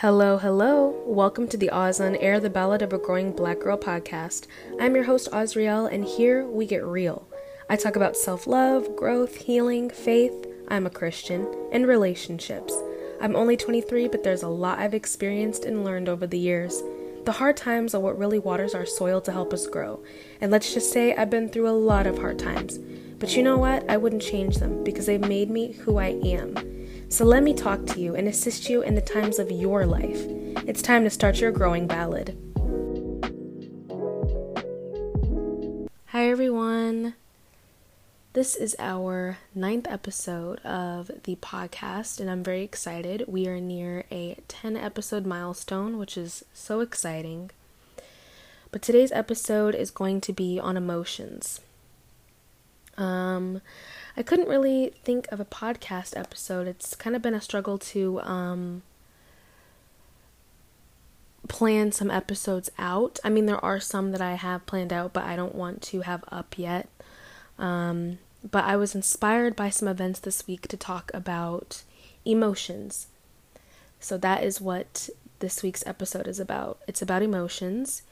Hello, hello. Welcome to the Oz on Air, the Ballad of a Growing Black Girl podcast. I'm your host, Ozriel, and here we get real. I talk about self love, growth, healing, faith, I'm a Christian, and relationships. I'm only 23, but there's a lot I've experienced and learned over the years. The hard times are what really waters our soil to help us grow. And let's just say I've been through a lot of hard times. But you know what? I wouldn't change them because they've made me who I am. So let me talk to you and assist you in the times of your life. It's time to start your growing ballad. Hi, everyone. This is our ninth episode of the podcast, and I'm very excited. We are near a 10 episode milestone, which is so exciting. But today's episode is going to be on emotions. Um, I couldn't really think of a podcast episode. It's kind of been a struggle to um, plan some episodes out. I mean, there are some that I have planned out, but I don't want to have up yet. Um, but I was inspired by some events this week to talk about emotions. So that is what this week's episode is about. It's about emotions.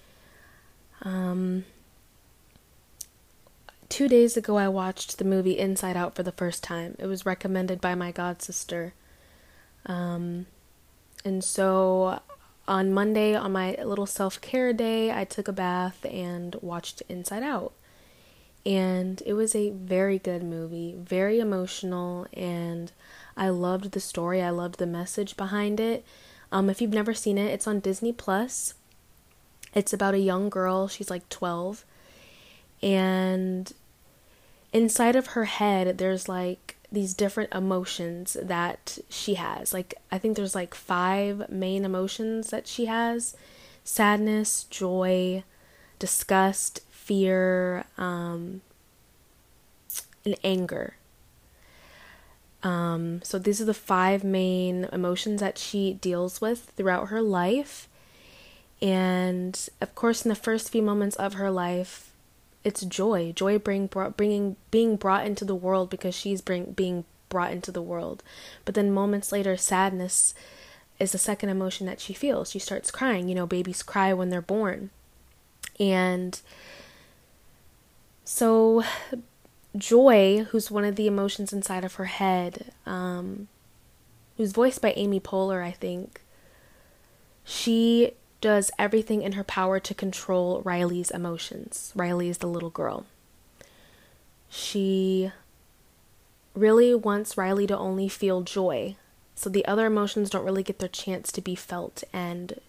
Um, two days ago, I watched the movie Inside Out for the first time. It was recommended by my god sister. Um, and so on Monday, on my little self care day, I took a bath and watched Inside Out. And it was a very good movie, very emotional, and I loved the story. I loved the message behind it. Um, if you've never seen it, it's on Disney Plus. It's about a young girl, she's like 12, and inside of her head there's like these different emotions that she has. Like I think there's like five main emotions that she has: sadness, joy, disgust, fear, um, and anger. Um, so these are the five main emotions that she deals with throughout her life. And of course, in the first few moments of her life, it's joy. Joy bring brought, bringing being brought into the world because she's bring being brought into the world. But then moments later sadness is the second emotion that she feels. She starts crying. You know babies cry when they're born. And so joy who's one of the emotions inside of her head um, who's voiced by amy poehler i think she does everything in her power to control Riley's emotions. Riley is the little girl. She really wants Riley to only feel joy, so the other emotions don't really get their chance to be felt and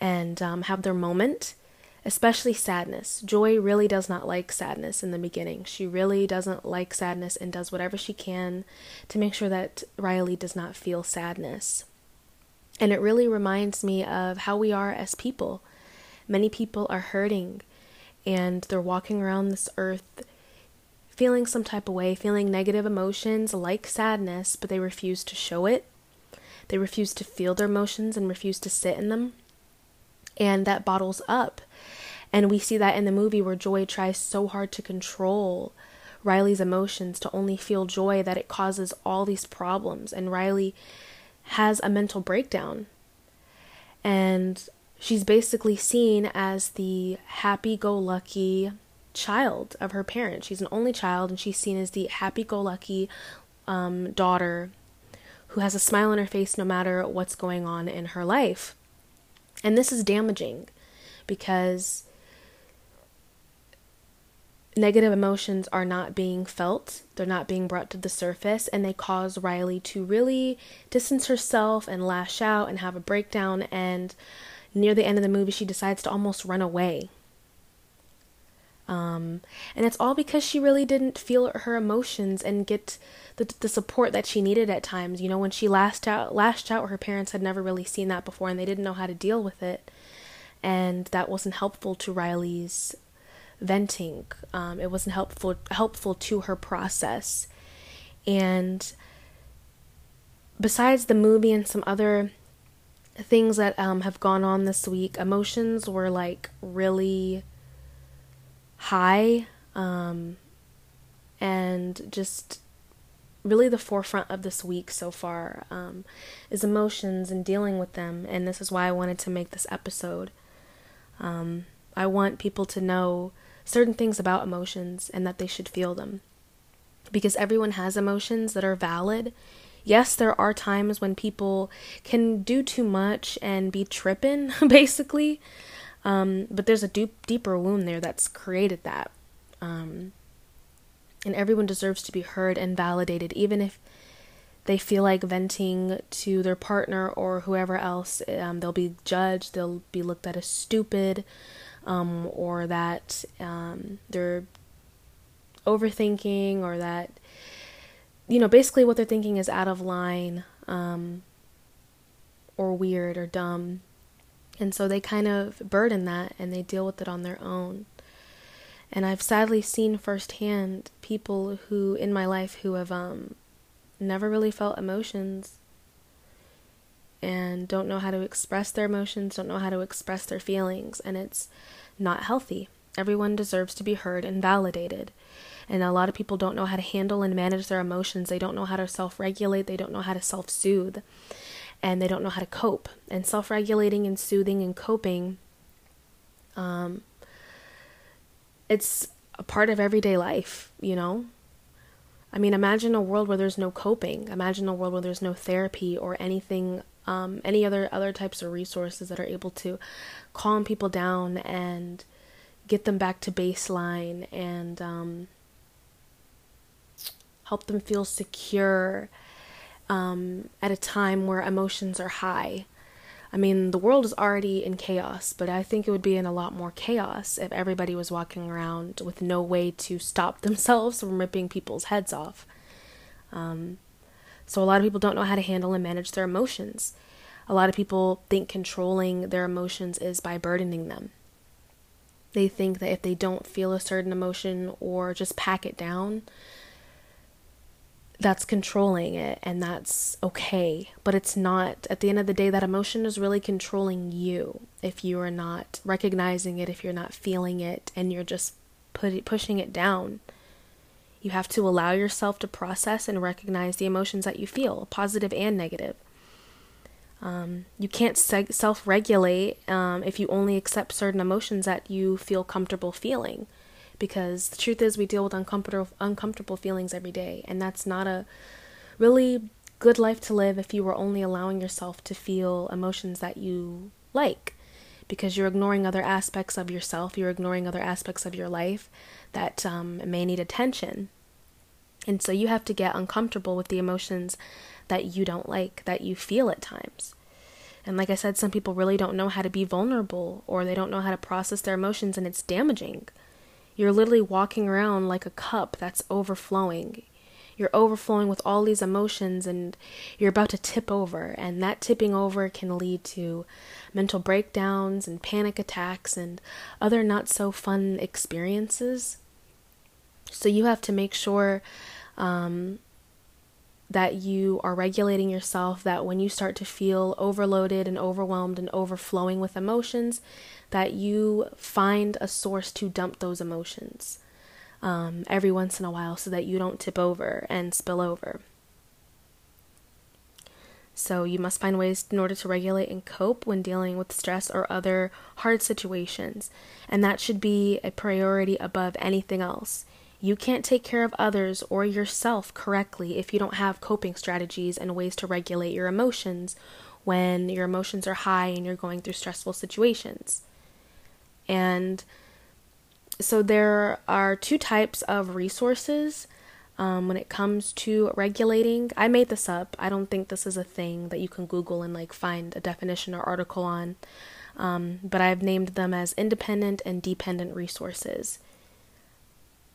and um, have their moment. Especially sadness. Joy really does not like sadness in the beginning. She really doesn't like sadness and does whatever she can to make sure that Riley does not feel sadness. And it really reminds me of how we are as people. Many people are hurting and they're walking around this earth feeling some type of way, feeling negative emotions like sadness, but they refuse to show it. They refuse to feel their emotions and refuse to sit in them. And that bottles up. And we see that in the movie where Joy tries so hard to control Riley's emotions to only feel joy that it causes all these problems. And Riley has a mental breakdown. And she's basically seen as the happy go lucky child of her parents. She's an only child, and she's seen as the happy go lucky um, daughter who has a smile on her face no matter what's going on in her life. And this is damaging because negative emotions are not being felt, they're not being brought to the surface, and they cause Riley to really distance herself and lash out and have a breakdown. And near the end of the movie, she decides to almost run away. Um, and it's all because she really didn't feel her emotions and get the, the support that she needed at times. You know, when she lashed out, lashed out, her parents had never really seen that before and they didn't know how to deal with it. And that wasn't helpful to Riley's venting. Um, it wasn't helpful helpful to her process. And besides the movie and some other things that um, have gone on this week, emotions were like really high um, and just really the forefront of this week so far um, is emotions and dealing with them. And this is why I wanted to make this episode. Um, I want people to know certain things about emotions and that they should feel them. Because everyone has emotions that are valid. Yes, there are times when people can do too much and be tripping, basically. Um, but there's a deep, deeper wound there that's created that. Um, and everyone deserves to be heard and validated, even if they feel like venting to their partner or whoever else. Um, they'll be judged, they'll be looked at as stupid, um, or that um, they're overthinking, or that, you know, basically what they're thinking is out of line, um, or weird, or dumb. And so they kind of burden that and they deal with it on their own. And I've sadly seen firsthand people who in my life who have um never really felt emotions and don't know how to express their emotions, don't know how to express their feelings, and it's not healthy. Everyone deserves to be heard and validated. And a lot of people don't know how to handle and manage their emotions. They don't know how to self regulate, they don't know how to self soothe, and they don't know how to cope. And self regulating and soothing and coping um, it's a part of everyday life, you know? I mean, imagine a world where there's no coping. Imagine a world where there's no therapy or anything, um, any other other types of resources that are able to calm people down and get them back to baseline and um, help them feel secure um, at a time where emotions are high. I mean, the world is already in chaos, but I think it would be in a lot more chaos if everybody was walking around with no way to stop themselves from ripping people's heads off. Um, so, a lot of people don't know how to handle and manage their emotions. A lot of people think controlling their emotions is by burdening them. They think that if they don't feel a certain emotion or just pack it down, that's controlling it and that's okay. But it's not, at the end of the day, that emotion is really controlling you if you are not recognizing it, if you're not feeling it, and you're just put it, pushing it down. You have to allow yourself to process and recognize the emotions that you feel, positive and negative. Um, you can't seg- self regulate um, if you only accept certain emotions that you feel comfortable feeling because the truth is we deal with uncomfortable uncomfortable feelings every day and that's not a really good life to live if you were only allowing yourself to feel emotions that you like because you're ignoring other aspects of yourself you're ignoring other aspects of your life that um, may need attention and so you have to get uncomfortable with the emotions that you don't like that you feel at times and like I said, some people really don't know how to be vulnerable or they don't know how to process their emotions, and it's damaging. You're literally walking around like a cup that's overflowing. You're overflowing with all these emotions and you're about to tip over. And that tipping over can lead to mental breakdowns and panic attacks and other not so fun experiences. So you have to make sure um, that you are regulating yourself, that when you start to feel overloaded and overwhelmed and overflowing with emotions, that you find a source to dump those emotions um, every once in a while so that you don't tip over and spill over. So, you must find ways in order to regulate and cope when dealing with stress or other hard situations, and that should be a priority above anything else. You can't take care of others or yourself correctly if you don't have coping strategies and ways to regulate your emotions when your emotions are high and you're going through stressful situations. And so there are two types of resources um, when it comes to regulating. I made this up. I don't think this is a thing that you can Google and like find a definition or article on. Um, but I've named them as independent and dependent resources.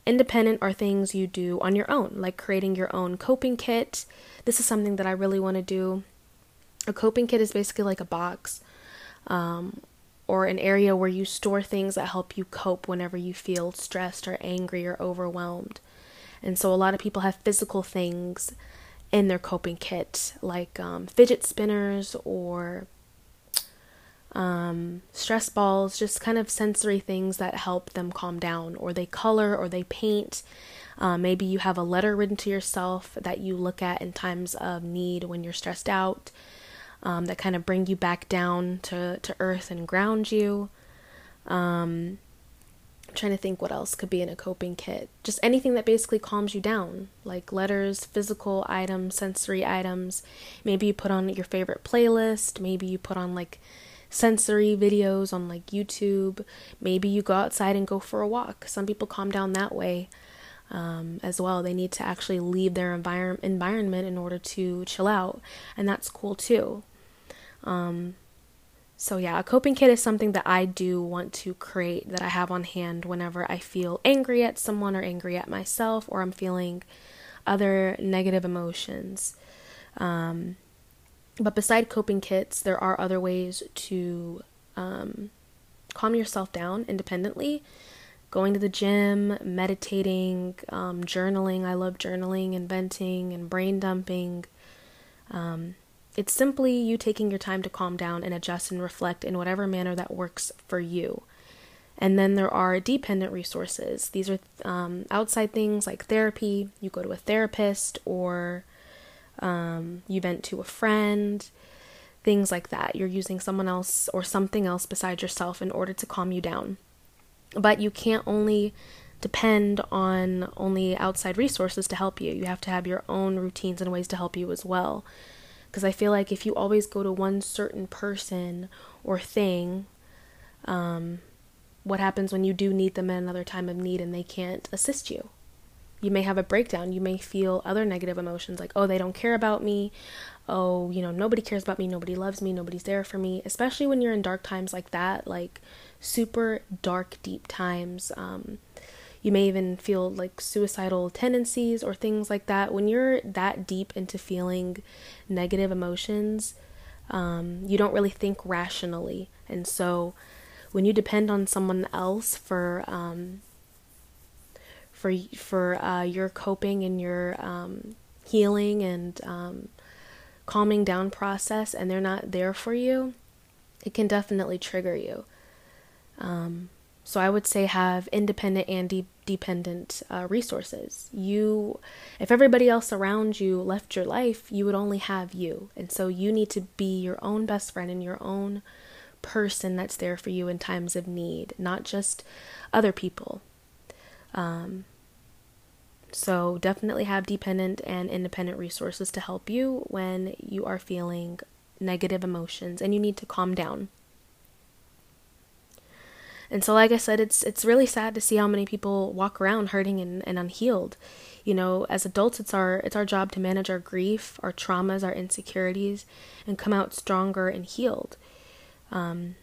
Independent are things you do on your own, like creating your own coping kit. This is something that I really want to do. A coping kit is basically like a box um, or an area where you store things that help you cope whenever you feel stressed or angry or overwhelmed. And so a lot of people have physical things in their coping kit, like um, fidget spinners or um, stress balls, just kind of sensory things that help them calm down, or they color or they paint. Uh, maybe you have a letter written to yourself that you look at in times of need when you're stressed out, um, that kind of bring you back down to, to earth and ground you. Um, I'm trying to think what else could be in a coping kit. Just anything that basically calms you down, like letters, physical items, sensory items. Maybe you put on your favorite playlist. Maybe you put on like sensory videos on like YouTube. Maybe you go outside and go for a walk. Some people calm down that way um, as well. They need to actually leave their envir- environment in order to chill out, and that's cool too. Um, so, yeah, a coping kit is something that I do want to create that I have on hand whenever I feel angry at someone or angry at myself or I'm feeling other negative emotions. Um, but beside coping kits, there are other ways to um, calm yourself down independently. Going to the gym, meditating, um, journaling. I love journaling and venting and brain dumping. Um, it's simply you taking your time to calm down and adjust and reflect in whatever manner that works for you. And then there are dependent resources. These are um, outside things like therapy. You go to a therapist or um, you vent to a friend, things like that. You're using someone else or something else besides yourself in order to calm you down. But you can't only depend on only outside resources to help you. You have to have your own routines and ways to help you as well. Because I feel like if you always go to one certain person or thing, um, what happens when you do need them at another time of need and they can't assist you? You may have a breakdown. You may feel other negative emotions like, oh, they don't care about me. Oh, you know, nobody cares about me. Nobody loves me. Nobody's there for me. Especially when you're in dark times like that, like super dark, deep times. Um, you may even feel like suicidal tendencies or things like that. When you're that deep into feeling negative emotions, um, you don't really think rationally. And so when you depend on someone else for um, for for uh, your coping and your um, healing and um, calming down process, and they're not there for you, it can definitely trigger you. Um, so I would say have independent and de- dependent uh, resources. You, if everybody else around you left your life, you would only have you, and so you need to be your own best friend and your own person that's there for you in times of need, not just other people. Um, so definitely have dependent and independent resources to help you when you are feeling negative emotions and you need to calm down. And so, like I said, it's it's really sad to see how many people walk around hurting and, and unhealed. You know, as adults, it's our it's our job to manage our grief, our traumas, our insecurities, and come out stronger and healed. Um,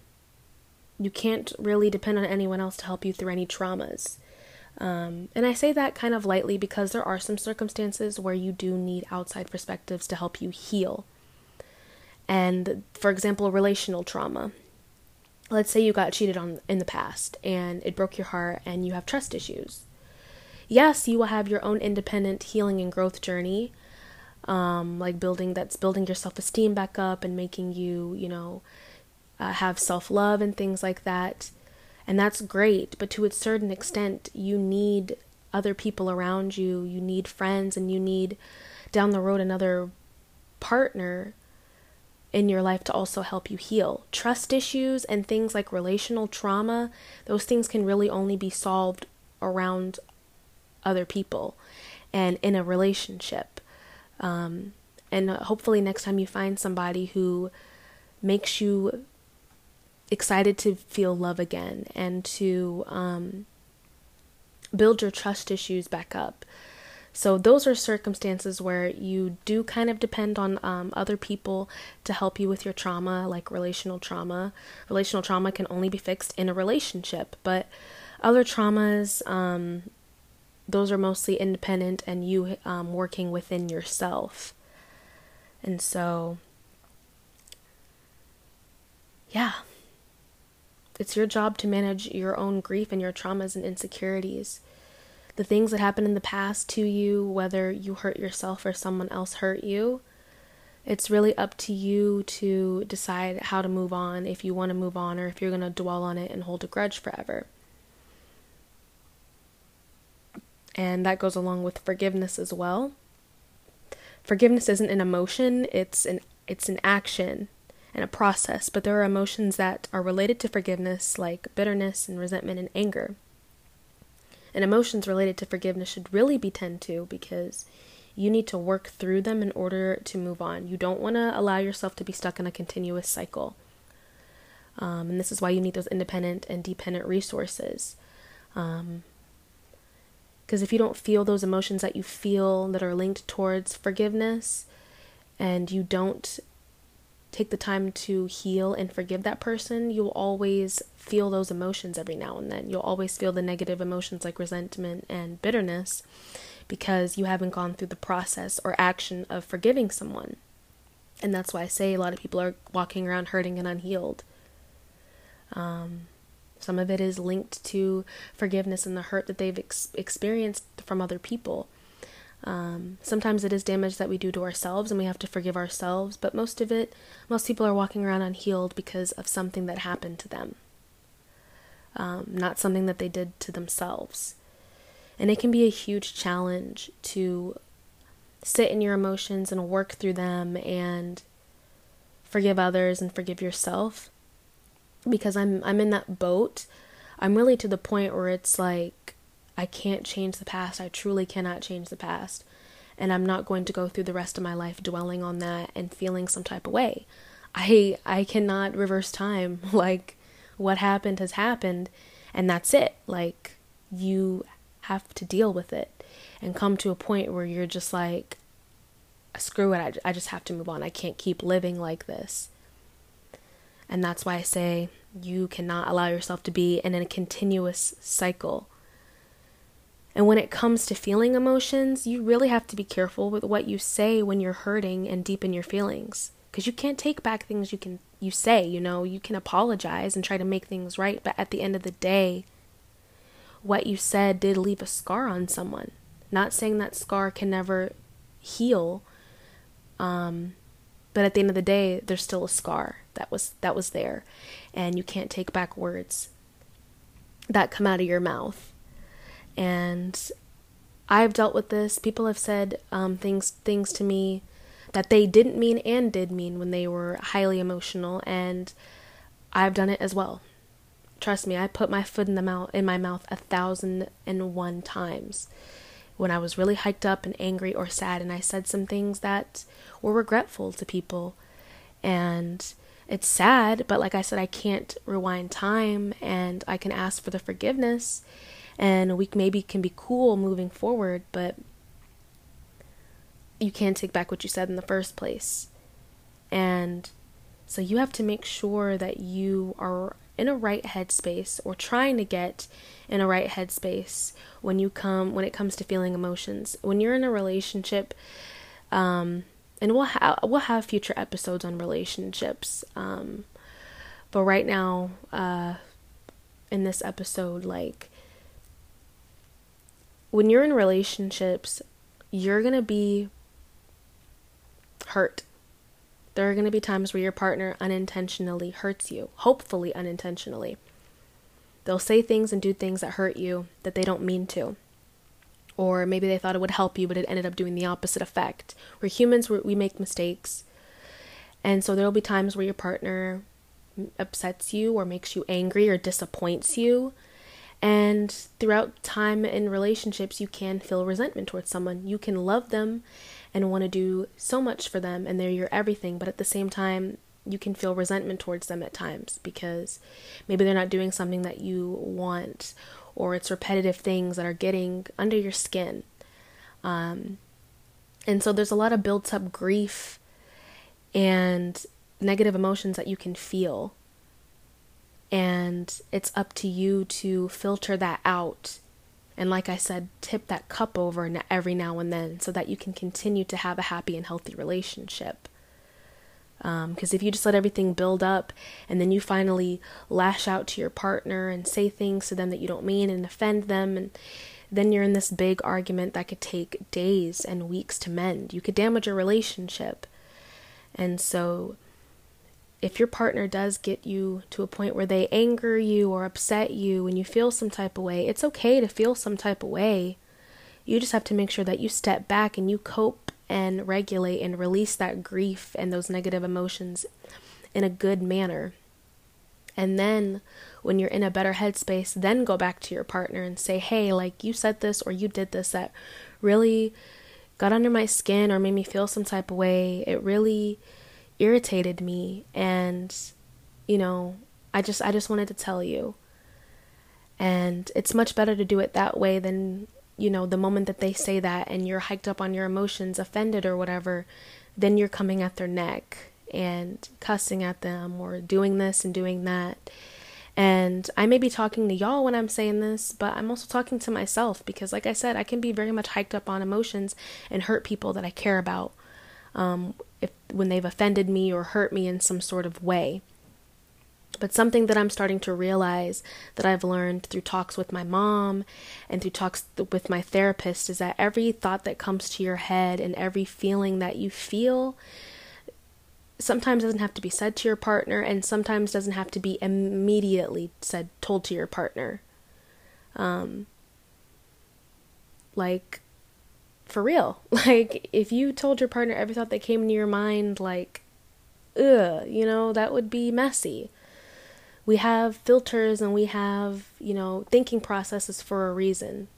you can't really depend on anyone else to help you through any traumas. Um, and I say that kind of lightly because there are some circumstances where you do need outside perspectives to help you heal. And for example, relational trauma let's say you got cheated on in the past and it broke your heart and you have trust issues. Yes, you will have your own independent healing and growth journey, um, like building that's building your self esteem back up and making you, you know, uh, have self love and things like that. And that's great, but to a certain extent, you need other people around you, you need friends, and you need down the road another partner in your life to also help you heal. Trust issues and things like relational trauma, those things can really only be solved around other people and in a relationship. Um, and hopefully, next time you find somebody who makes you excited to feel love again and to um, build your trust issues back up. So, those are circumstances where you do kind of depend on um, other people to help you with your trauma, like relational trauma. Relational trauma can only be fixed in a relationship, but other traumas, um, those are mostly independent and you um, working within yourself. And so, yeah, it's your job to manage your own grief and your traumas and insecurities the things that happened in the past to you, whether you hurt yourself or someone else hurt you, it's really up to you to decide how to move on if you want to move on or if you're going to dwell on it and hold a grudge forever. And that goes along with forgiveness as well. Forgiveness isn't an emotion, it's an it's an action and a process, but there are emotions that are related to forgiveness like bitterness and resentment and anger. And emotions related to forgiveness should really be tended to because you need to work through them in order to move on. You don't want to allow yourself to be stuck in a continuous cycle. Um, and this is why you need those independent and dependent resources. Because um, if you don't feel those emotions that you feel that are linked towards forgiveness, and you don't take the time to heal and forgive that person, you'll always feel those emotions every now and then. You'll always feel the negative emotions like resentment and bitterness because you haven't gone through the process or action of forgiving someone. And that's why I say a lot of people are walking around hurting and unhealed. Um, some of it is linked to forgiveness and the hurt that they've ex- experienced from other people. Um, sometimes it is damage that we do to ourselves and we have to forgive ourselves, but most of it, most people are walking around unhealed because of something that happened to them, um, not something that they did to themselves. And it can be a huge challenge to sit in your emotions and work through them and forgive others and forgive yourself because I'm I'm in that boat. I'm really to the point where it's like I can't change the past. I truly cannot change the past. And I'm not going to go through the rest of my life dwelling on that and feeling some type of way. I I cannot reverse time. Like what happened has happened and that's it. Like you have to deal with it and come to a point where you're just like, screw it, I, I just have to move on. I can't keep living like this. And that's why I say you cannot allow yourself to be in a continuous cycle. And when it comes to feeling emotions, you really have to be careful with what you say when you're hurting and deep in your feelings. Because you can't take back things you can you say, you know, you can apologize and try to make things right, but at the end of the day, what you said did leave a scar on someone. Not saying that scar can never heal, um, but at the end of the day, there's still a scar that was that was there, and you can't take back words that come out of your mouth. And I've dealt with this. People have said um, things things to me that they didn't mean and did mean when they were highly emotional, and I've done it as well. Trust me, I put my foot in the mouth in my mouth a thousand and one times when I was really hyped up and angry or sad and I said some things that were regretful to people. And it's sad, but like I said, I can't rewind time and I can ask for the forgiveness and we maybe can be cool moving forward, but you can't take back what you said in the first place. And so you have to make sure that you are in a right headspace or trying to get in a right headspace when you come when it comes to feeling emotions when you're in a relationship um, and we'll have we'll have future episodes on relationships um, but right now uh, in this episode like when you're in relationships you're going to be hurt there are going to be times where your partner unintentionally hurts you, hopefully unintentionally. They'll say things and do things that hurt you that they don't mean to. Or maybe they thought it would help you, but it ended up doing the opposite effect. We're humans, we make mistakes. And so there will be times where your partner upsets you or makes you angry or disappoints you. And throughout time in relationships, you can feel resentment towards someone. You can love them and want to do so much for them and they're your everything, but at the same time, you can feel resentment towards them at times because maybe they're not doing something that you want or it's repetitive things that are getting under your skin. Um, and so there's a lot of built up grief and negative emotions that you can feel. And it's up to you to filter that out and like I said, tip that cup over every now and then so that you can continue to have a happy and healthy relationship. Because um, if you just let everything build up and then you finally lash out to your partner and say things to them that you don't mean and offend them, and then you're in this big argument that could take days and weeks to mend. You could damage your relationship. And so if your partner does get you to a point where they anger you or upset you and you feel some type of way, it's okay to feel some type of way. You just have to make sure that you step back and you cope and regulate and release that grief and those negative emotions in a good manner. And then when you're in a better headspace, then go back to your partner and say, hey, like you said this or you did this that really got under my skin or made me feel some type of way. It really irritated me and you know, I just I just wanted to tell you. And it's much better to do it that way than, you know, the moment that they say that and you're hiked up on your emotions, offended or whatever, then you're coming at their neck and cussing at them or doing this and doing that. And I may be talking to y'all when I'm saying this, but I'm also talking to myself because, like I said, I can be very much hiked up on emotions and hurt people that I care about um, if when they've offended me or hurt me in some sort of way. But something that I'm starting to realize that I've learned through talks with my mom and through talks with my therapist is that every thought that comes to your head and every feeling that you feel sometimes doesn't have to be said to your partner and sometimes doesn't have to be immediately said told to your partner. Um like for real. Like, if you told your partner every thought that came into your mind, like, ugh, you know, that would be messy. We have filters and we have, you know, thinking processes for a reason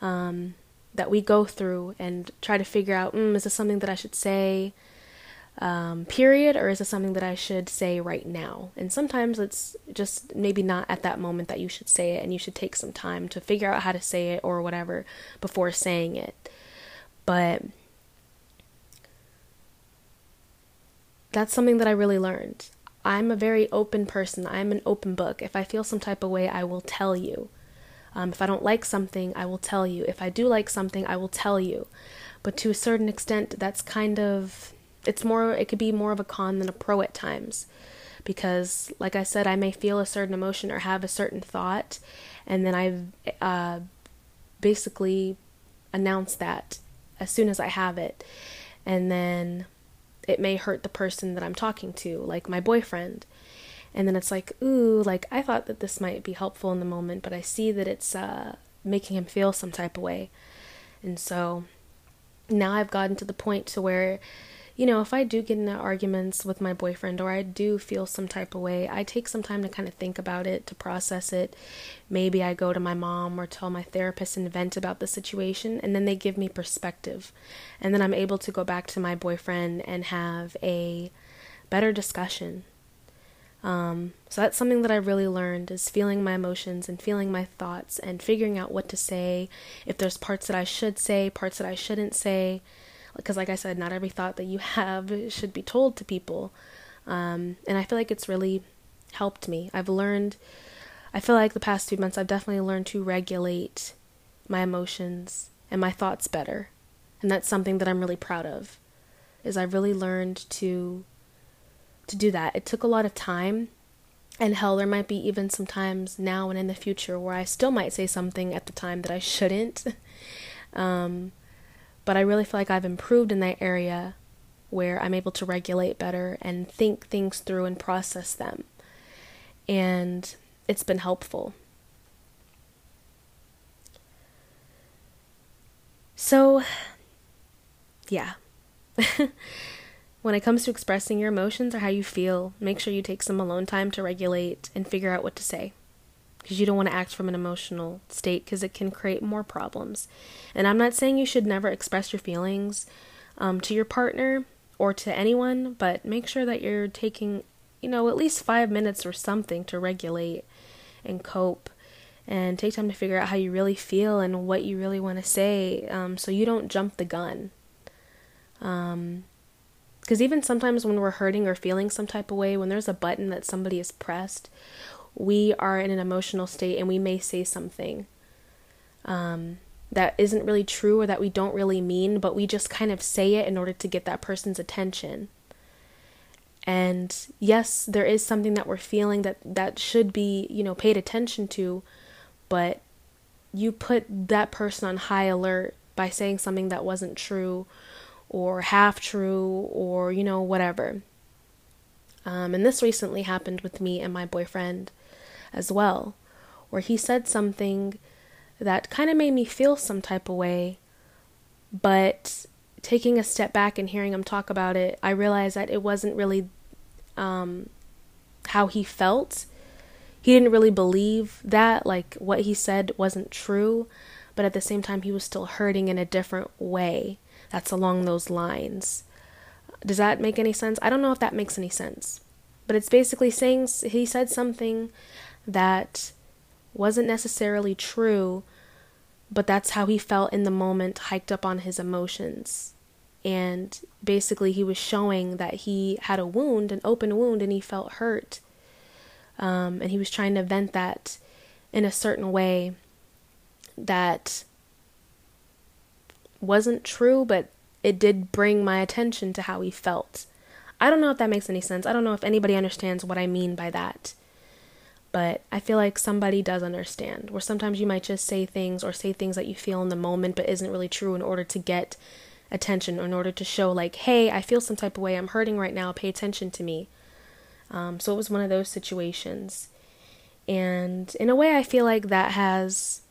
um, that we go through and try to figure out, mm, is this something that I should say? Um, period, or is this something that I should say right now? And sometimes it's just maybe not at that moment that you should say it, and you should take some time to figure out how to say it or whatever before saying it. But that's something that I really learned. I'm a very open person. I'm an open book. If I feel some type of way, I will tell you. Um, if I don't like something, I will tell you. If I do like something, I will tell you. But to a certain extent, that's kind of, it's more, it could be more of a con than a pro at times. Because, like I said, I may feel a certain emotion or have a certain thought, and then I uh, basically announce that as soon as I have it. And then it may hurt the person that I'm talking to, like my boyfriend. And then it's like, ooh, like I thought that this might be helpful in the moment, but I see that it's uh, making him feel some type of way. And so now I've gotten to the point to where you know, if I do get into arguments with my boyfriend or I do feel some type of way, I take some time to kind of think about it, to process it. Maybe I go to my mom or tell my therapist and vent about the situation, and then they give me perspective. And then I'm able to go back to my boyfriend and have a better discussion. Um, so that's something that I really learned is feeling my emotions and feeling my thoughts and figuring out what to say, if there's parts that I should say, parts that I shouldn't say because like i said not every thought that you have should be told to people. Um, and i feel like it's really helped me. I've learned i feel like the past few months i've definitely learned to regulate my emotions and my thoughts better. And that's something that i'm really proud of is i've really learned to to do that. It took a lot of time and hell there might be even some times now and in the future where i still might say something at the time that i shouldn't. Um, but I really feel like I've improved in that area where I'm able to regulate better and think things through and process them. And it's been helpful. So, yeah. when it comes to expressing your emotions or how you feel, make sure you take some alone time to regulate and figure out what to say because you don't want to act from an emotional state because it can create more problems. And I'm not saying you should never express your feelings um, to your partner or to anyone, but make sure that you're taking, you know, at least five minutes or something to regulate and cope and take time to figure out how you really feel and what you really want to say um, so you don't jump the gun. Um, because even sometimes when we're hurting or feeling some type of way, when there's a button that somebody has pressed, we are in an emotional state and we may say something um, that isn't really true or that we don't really mean, but we just kind of say it in order to get that person's attention. And yes, there is something that we're feeling that that should be, you know, paid attention to, but you put that person on high alert by saying something that wasn't true or half true or, you know, whatever. Um, and this recently happened with me and my boyfriend as well, where he said something that kind of made me feel some type of way, but taking a step back and hearing him talk about it, I realized that it wasn't really um, how he felt. He didn't really believe that, like what he said wasn't true, but at the same time, he was still hurting in a different way that's along those lines. Does that make any sense? I don't know if that makes any sense. But it's basically saying he said something that wasn't necessarily true, but that's how he felt in the moment, hiked up on his emotions. And basically, he was showing that he had a wound, an open wound, and he felt hurt. Um, and he was trying to vent that in a certain way that wasn't true, but it did bring my attention to how he felt. I don't know if that makes any sense. I don't know if anybody understands what I mean by that. But I feel like somebody does understand. Where sometimes you might just say things or say things that you feel in the moment but isn't really true in order to get attention or in order to show, like, hey, I feel some type of way. I'm hurting right now. Pay attention to me. Um, so it was one of those situations. And in a way, I feel like that has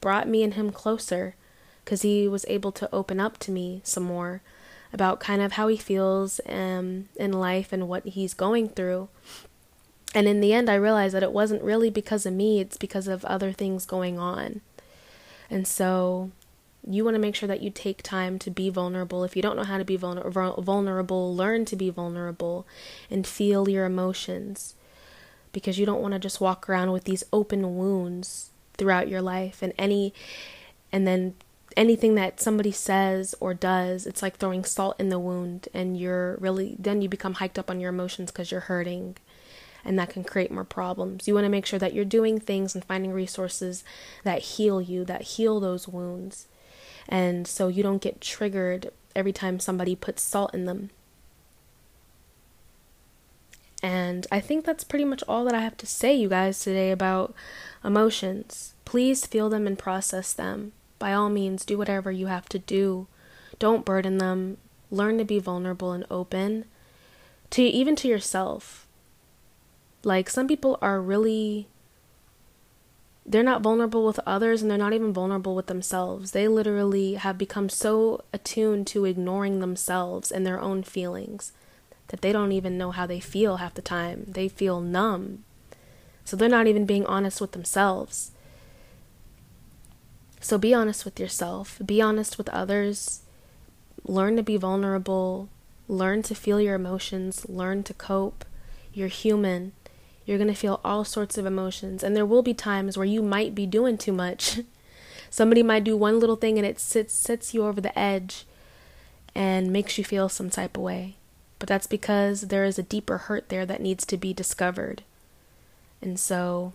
brought me and him closer because he was able to open up to me some more about kind of how he feels um, in life and what he's going through. And in the end, I realized that it wasn't really because of me, it's because of other things going on. And so you want to make sure that you take time to be vulnerable. If you don't know how to be vulner- vulnerable, learn to be vulnerable and feel your emotions because you don't want to just walk around with these open wounds throughout your life and any and then anything that somebody says or does it's like throwing salt in the wound and you're really then you become hiked up on your emotions because you're hurting and that can create more problems you want to make sure that you're doing things and finding resources that heal you that heal those wounds and so you don't get triggered every time somebody puts salt in them and I think that's pretty much all that I have to say, you guys, today about emotions. Please feel them and process them. By all means, do whatever you have to do. Don't burden them. Learn to be vulnerable and open to even to yourself. Like some people are really they're not vulnerable with others and they're not even vulnerable with themselves. They literally have become so attuned to ignoring themselves and their own feelings that they don't even know how they feel half the time. They feel numb. So they're not even being honest with themselves. So be honest with yourself, be honest with others, learn to be vulnerable, learn to feel your emotions, learn to cope. You're human. You're going to feel all sorts of emotions, and there will be times where you might be doing too much. Somebody might do one little thing and it sits sets you over the edge and makes you feel some type of way but that's because there is a deeper hurt there that needs to be discovered. And so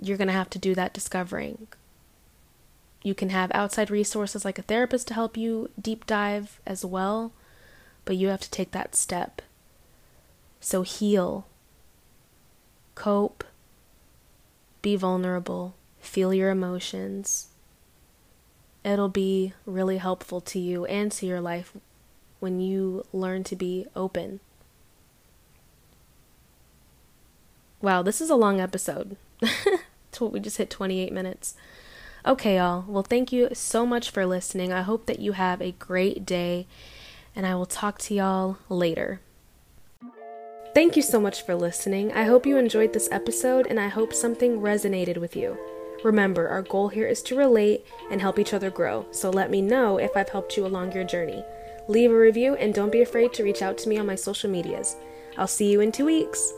you're going to have to do that discovering. You can have outside resources like a therapist to help you deep dive as well, but you have to take that step. So heal, cope, be vulnerable, feel your emotions. It'll be really helpful to you and to your life when you learn to be open. Wow, this is a long episode. we just hit 28 minutes. Okay, y'all. Well, thank you so much for listening. I hope that you have a great day, and I will talk to y'all later. Thank you so much for listening. I hope you enjoyed this episode, and I hope something resonated with you. Remember, our goal here is to relate and help each other grow, so let me know if I've helped you along your journey. Leave a review and don't be afraid to reach out to me on my social medias. I'll see you in two weeks.